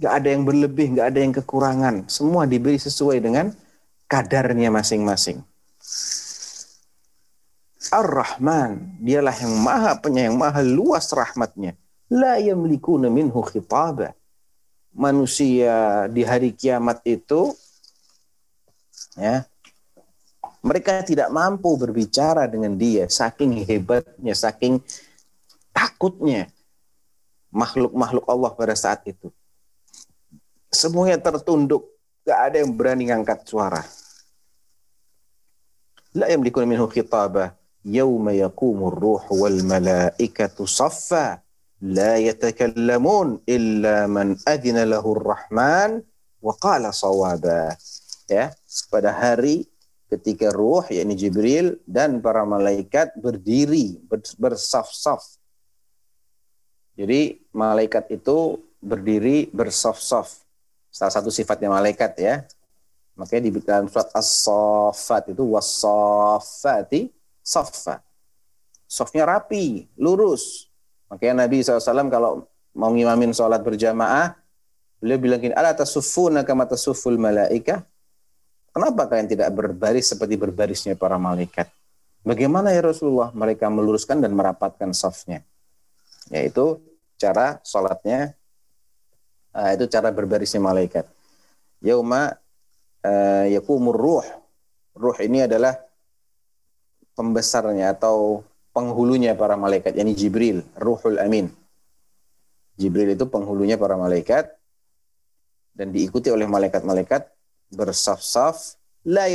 Gak ada yang berlebih, gak ada yang kekurangan. Semua diberi sesuai dengan kadarnya masing-masing. Ar-Rahman, dialah yang maha penyayang, maha luas rahmatnya. La yamlikuna minhu khitaba. Manusia di hari kiamat itu ya mereka tidak mampu berbicara dengan dia saking hebatnya, saking takutnya makhluk-makhluk Allah pada saat itu. Semuanya tertunduk, gak ada yang berani ngangkat suara. La yamlikuna minhu yauma yakumur ruh wal malaikatu saffa la yatakallamun illa man adina lahu rahman wa qala sawaba. Ya, pada hari ketika ruh yakni Jibril dan para malaikat berdiri bersaf-saf. Jadi malaikat itu berdiri bersaf-saf. Salah satu sifatnya malaikat ya. Makanya di dalam surat As-Saffat itu was-saffati soffa. Sofnya rapi, lurus. Makanya Nabi SAW kalau mau ngimamin sholat berjamaah, beliau bilang gini, ala tasufuna kama tasuful malaika. kenapa kalian tidak berbaris seperti berbarisnya para malaikat? Bagaimana ya Rasulullah mereka meluruskan dan merapatkan safnya? Yaitu cara sholatnya, uh, itu cara berbarisnya malaikat. Yauma uh, yakumur ruh. Ruh ini adalah pembesarnya atau penghulunya para malaikat, yakni Jibril, Ruhul Amin. Jibril itu penghulunya para malaikat dan diikuti oleh malaikat-malaikat bersaf-saf la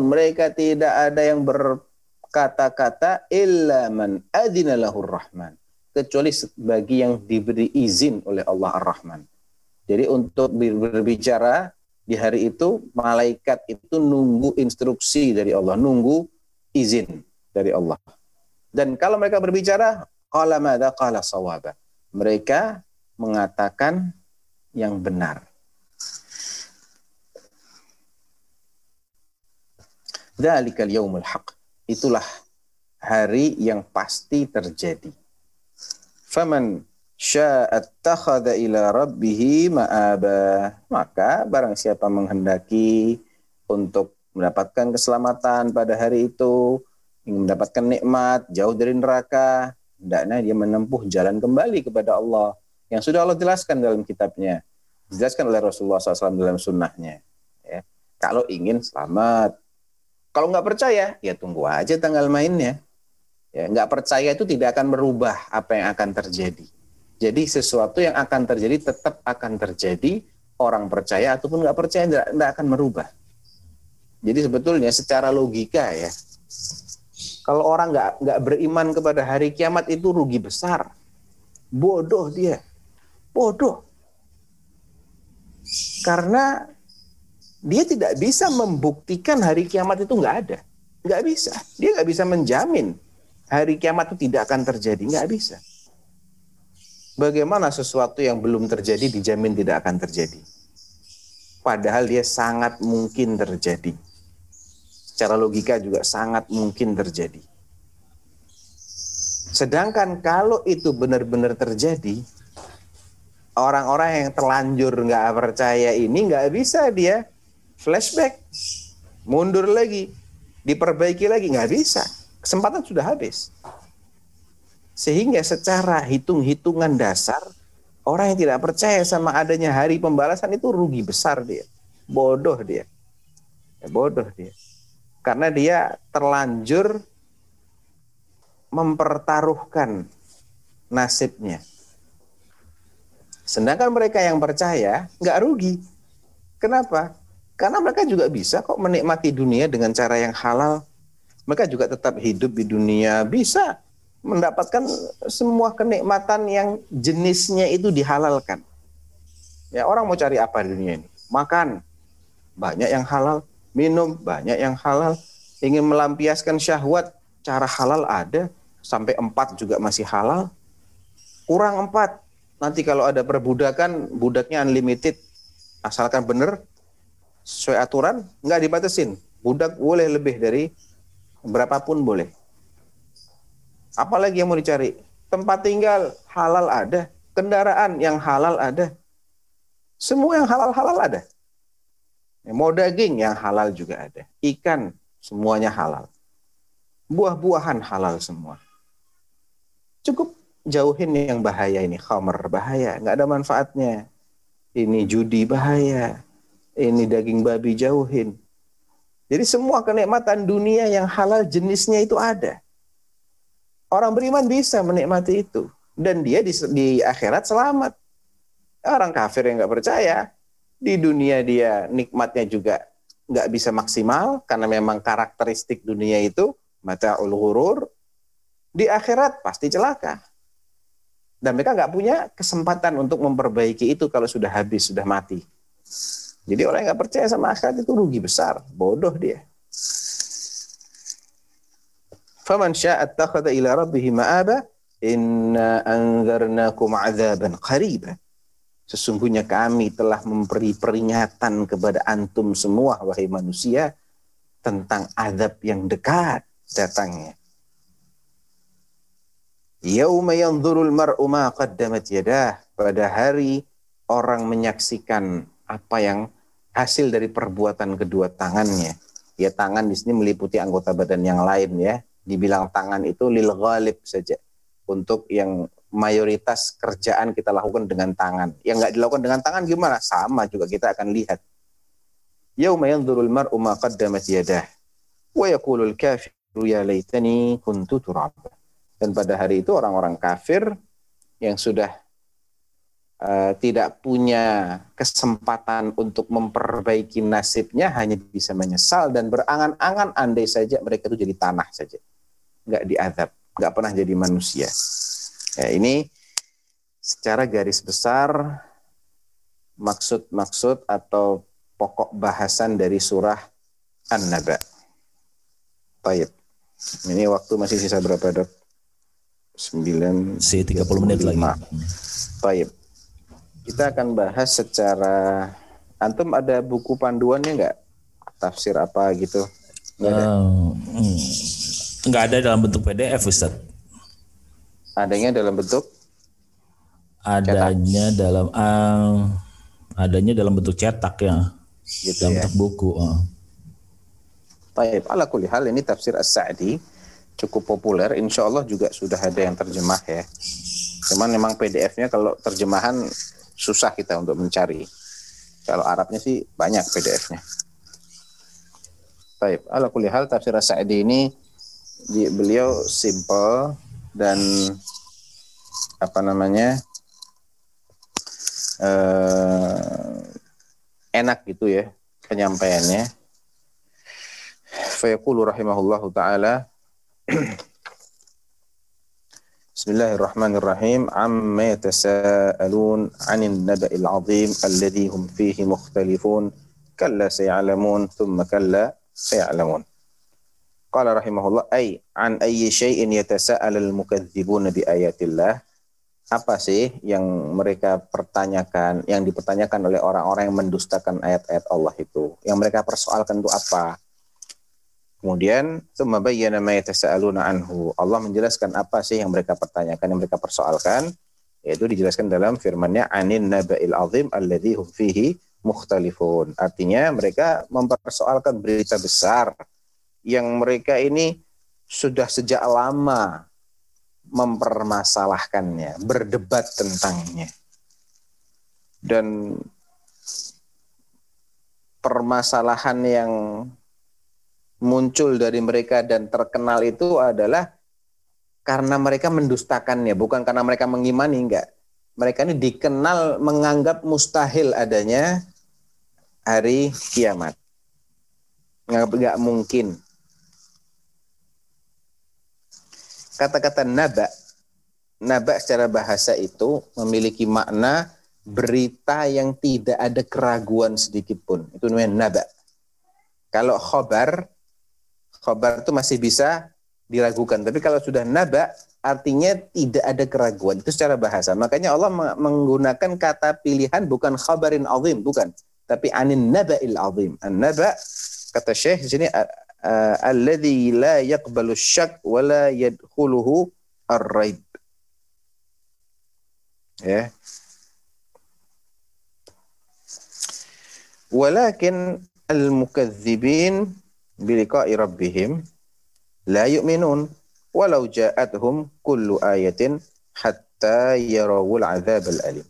mereka tidak ada yang berkata-kata illa man adina rahman kecuali bagi yang diberi izin oleh Allah Ar-Rahman. Jadi untuk berbicara di hari itu malaikat itu nunggu instruksi dari Allah, nunggu izin dari Allah. Dan kalau mereka berbicara qala madza qala sawaba. Mereka mengatakan yang benar. Dzalikal yaumul haq. Itulah hari yang pasti terjadi. Faman sya'attakhadha ila rabbih ma'aba. Maka barang siapa menghendaki untuk mendapatkan keselamatan pada hari itu, ingin mendapatkan nikmat, jauh dari neraka, hendaknya dia menempuh jalan kembali kepada Allah yang sudah Allah jelaskan dalam kitabnya, dijelaskan oleh Rasulullah SAW dalam sunnahnya. Ya. Kalau ingin selamat, kalau nggak percaya, ya tunggu aja tanggal mainnya. Ya, nggak percaya itu tidak akan merubah apa yang akan terjadi. Jadi sesuatu yang akan terjadi tetap akan terjadi. Orang percaya ataupun nggak percaya tidak, akan merubah. Jadi sebetulnya secara logika ya, kalau orang nggak nggak beriman kepada hari kiamat itu rugi besar, bodoh dia, bodoh. Karena dia tidak bisa membuktikan hari kiamat itu nggak ada. Nggak bisa. Dia nggak bisa menjamin hari kiamat itu tidak akan terjadi. Nggak bisa. Bagaimana sesuatu yang belum terjadi dijamin tidak akan terjadi? Padahal dia sangat mungkin terjadi. Secara logika juga sangat mungkin terjadi. Sedangkan kalau itu benar-benar terjadi, orang-orang yang terlanjur nggak percaya ini nggak bisa dia flashback, mundur lagi, diperbaiki lagi nggak bisa. Kesempatan sudah habis. Sehingga secara hitung-hitungan dasar orang yang tidak percaya sama adanya hari pembalasan itu rugi besar dia. Bodoh dia. Ya, bodoh dia. Karena dia terlanjur mempertaruhkan nasibnya. Sedangkan mereka yang percaya nggak rugi. Kenapa? Karena mereka juga bisa kok menikmati dunia dengan cara yang halal. Mereka juga tetap hidup di dunia, bisa mendapatkan semua kenikmatan yang jenisnya itu dihalalkan. Ya, orang mau cari apa di dunia ini? Makan, banyak yang halal. Minum, banyak yang halal. Ingin melampiaskan syahwat, cara halal ada. Sampai empat juga masih halal. Kurang empat. Nanti kalau ada perbudakan, budaknya unlimited. Asalkan benar, sesuai aturan nggak dibatasin budak boleh lebih dari berapapun boleh apalagi yang mau dicari tempat tinggal halal ada kendaraan yang halal ada semua yang halal halal ada mau daging yang halal juga ada ikan semuanya halal buah-buahan halal semua cukup jauhin yang bahaya ini khamer bahaya nggak ada manfaatnya ini judi bahaya ini daging babi jauhin. Jadi semua kenikmatan dunia yang halal jenisnya itu ada. Orang beriman bisa menikmati itu. Dan dia di, di akhirat selamat. Orang kafir yang nggak percaya, di dunia dia nikmatnya juga nggak bisa maksimal karena memang karakteristik dunia itu mata ghurur di akhirat pasti celaka dan mereka nggak punya kesempatan untuk memperbaiki itu kalau sudah habis sudah mati jadi orang yang nggak percaya sama akhirat itu rugi besar, bodoh dia. Faman syaa'a attakhadha ila rabbih ma'aba inna anzarnakum 'adzaban qariba. Sesungguhnya kami telah memberi peringatan kepada antum semua wahai manusia tentang azab yang dekat datangnya. Yauma yanzurul mar'u ma qaddamat yadah. Pada hari orang menyaksikan apa yang hasil dari perbuatan kedua tangannya. Ya tangan di sini meliputi anggota badan yang lain ya. Dibilang tangan itu lil ghalib saja. Untuk yang mayoritas kerjaan kita lakukan dengan tangan. Yang nggak dilakukan dengan tangan gimana? Sama juga kita akan lihat. Yauma yanzurul mar'u ma qaddamat yadah wa yaqulul kafiru ya laitani kuntu turaba. Dan pada hari itu orang-orang kafir yang sudah uh, tidak punya kesempatan untuk memperbaiki nasibnya hanya bisa menyesal dan berangan-angan andai saja mereka itu jadi tanah saja nggak diadab nggak pernah jadi manusia ya, ini secara garis besar maksud-maksud atau pokok bahasan dari surah An-Naba. Baik. Ini waktu masih sisa berapa, Dok? 9 si 30 menit lagi. Baik. Kita akan bahas secara antum ada buku panduannya nggak? Tafsir apa gitu? Nggak ada. Uh, nggak ada dalam bentuk PDF, Ustaz. Adanya dalam bentuk? Adanya cetak. dalam uh, adanya dalam bentuk cetak ya. Gitu dalam ya. bentuk buku. Uh. Baik, ala kulli hal ini tafsir As-Sa'di cukup populer. Insya Allah juga sudah ada yang terjemah ya. Cuman memang PDF-nya kalau terjemahan susah kita untuk mencari. Kalau Arabnya sih banyak PDF-nya. Baik, ala kulli hal tafsir Sa'di ini di, beliau simple dan apa namanya eh, enak gitu ya penyampaiannya. Fayaqulu rahimahullahu taala Bismillahirrahmanirrahim. Amma yatasaalun 'anil naba'il 'azim alladhi hum fihi mukhtalifun. Kalla sayalamun thumma kalla sayalamun. Qala rahimahullah ay an ayyi syai'in yatasaalul mukadzibuna bi ayatillah. Apa sih yang mereka pertanyakan, yang dipertanyakan oleh orang-orang yang mendustakan ayat-ayat Allah itu? Yang mereka persoalkan itu apa? Kemudian tsumma bayyana ma yatasaaluna anhu. Allah menjelaskan apa sih yang mereka pertanyakan, yang mereka persoalkan, yaitu dijelaskan dalam firman-Nya anin naba'il azim alladzi hum fihi mukhtalifun. Artinya mereka mempersoalkan berita besar yang mereka ini sudah sejak lama mempermasalahkannya, berdebat tentangnya. Dan permasalahan yang muncul dari mereka dan terkenal itu adalah karena mereka mendustakannya, bukan karena mereka mengimani, enggak. Mereka ini dikenal menganggap mustahil adanya hari kiamat. Enggak, mungkin. Kata-kata naba, naba secara bahasa itu memiliki makna berita yang tidak ada keraguan sedikit pun. Itu namanya naba. Kalau khobar, khobar itu masih bisa diragukan. Tapi kalau sudah naba, artinya tidak ada keraguan. Itu secara bahasa. Makanya Allah menggunakan kata pilihan bukan khabarin azim, bukan. Tapi anin naba'il azim. An-naba, kata Syekh di sini, alladhi la yaqbalu syak wa la yadkhuluhu ar-raib. Ya. Walakin al-mukadzibin biliqa'i rabbihim la yu'minun walau ja'atuhum kullu ayatin hatta yarawul azab al-alim.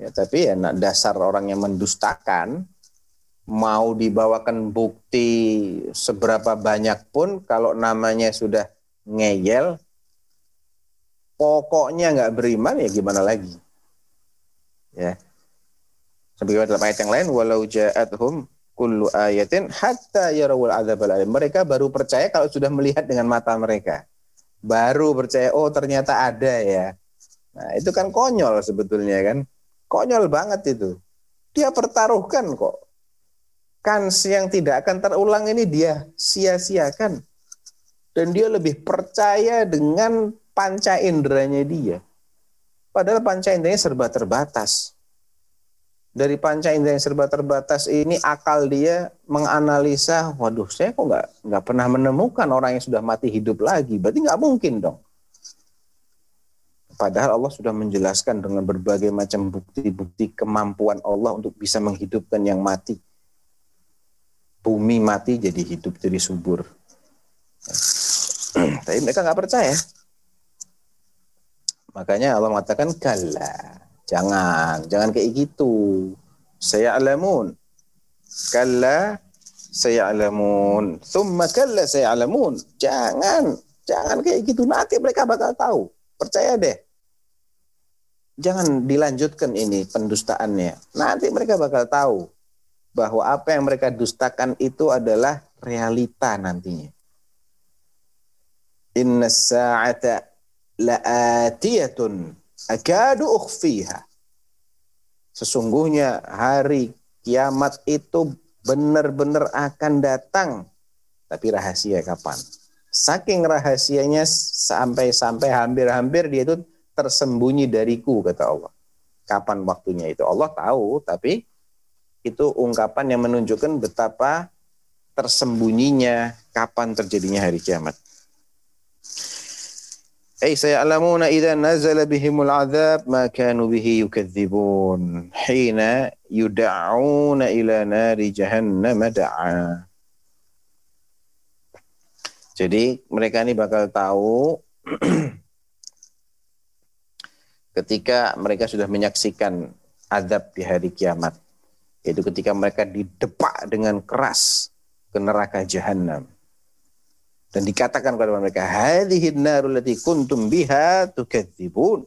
Ya, tapi ya dasar orang yang mendustakan mau dibawakan bukti seberapa banyak pun kalau namanya sudah ngeyel pokoknya nggak beriman ya gimana lagi ya sebagaimana dalam ayat yang lain walau ja'atuhum kullu ayatin hatta yarawul adzabal alim. Mereka baru percaya kalau sudah melihat dengan mata mereka. Baru percaya oh ternyata ada ya. Nah, itu kan konyol sebetulnya kan. Konyol banget itu. Dia pertaruhkan kok. Kans yang tidak akan terulang ini dia sia-siakan. Dan dia lebih percaya dengan panca inderanya dia. Padahal panca inderanya serba terbatas dari panca indera yang serba terbatas ini akal dia menganalisa, waduh saya kok nggak nggak pernah menemukan orang yang sudah mati hidup lagi, berarti nggak mungkin dong. Padahal Allah sudah menjelaskan dengan berbagai macam bukti-bukti kemampuan Allah untuk bisa menghidupkan yang mati. Bumi mati jadi hidup jadi subur. (clears throat) Tapi mereka nggak percaya. Makanya Allah mengatakan kalla. Jangan, jangan kayak gitu. Saya alamun. Kalla saya alamun. Thumma kalla saya alamun. Jangan, jangan kayak gitu. Nanti mereka bakal tahu. Percaya deh. Jangan dilanjutkan ini pendustaannya. Nanti mereka bakal tahu bahwa apa yang mereka dustakan itu adalah realita nantinya. Inna sa'ata la'atiyatun akadu ukhfiha. Sesungguhnya hari kiamat itu benar-benar akan datang. Tapi rahasia kapan? Saking rahasianya sampai-sampai hampir-hampir dia itu tersembunyi dariku kata Allah. Kapan waktunya itu Allah tahu, tapi itu ungkapan yang menunjukkan betapa tersembunyinya kapan terjadinya hari kiamat. أي سيعلمون إذا نزل بهم العذاب ما كانوا به يكذبون حين يدعون إلى نار جهنم دعا Jadi mereka ini bakal tahu (clears throat) ketika mereka sudah menyaksikan azab di hari kiamat. Yaitu ketika mereka didepak dengan keras ke neraka jahanam. Dan dikatakan kepada mereka, "Hadhihi narul kuntum biha tukadzibun."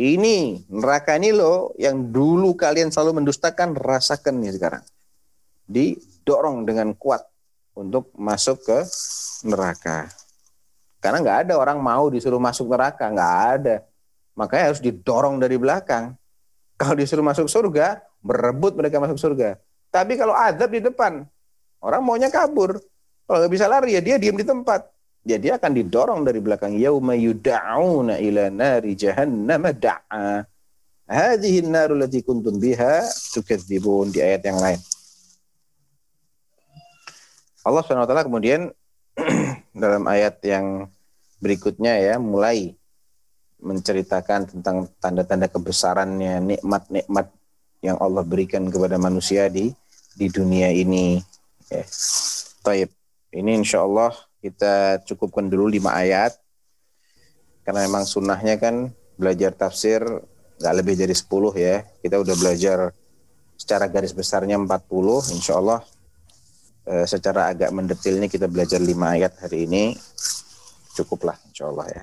Ini neraka ini loh yang dulu kalian selalu mendustakan, rasakan nih sekarang. Didorong dengan kuat untuk masuk ke neraka. Karena nggak ada orang mau disuruh masuk neraka, nggak ada. Makanya harus didorong dari belakang. Kalau disuruh masuk surga, berebut mereka masuk surga. Tapi kalau azab di depan, orang maunya kabur. Kalau nggak bisa lari ya dia diam di tempat. Ya dia akan didorong dari belakang. Yauma yuda'una ila nari jahannam da'a. Hadhihi naru lati kuntum biha tukadzibun di ayat yang lain. Allah SWT kemudian (clears throat) dalam ayat yang berikutnya ya mulai menceritakan tentang tanda-tanda kebesarannya, nikmat-nikmat yang Allah berikan kepada manusia di di dunia ini. Ya. Taib. Ini insya Allah kita cukupkan dulu lima ayat. Karena memang sunnahnya kan belajar tafsir nggak lebih dari 10 ya. Kita udah belajar secara garis besarnya 40. Insya Allah eh, secara agak mendetilnya kita belajar lima ayat hari ini. Cukuplah insya Allah ya.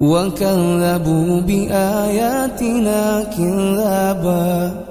وكذبوا بآياتنا كذابا.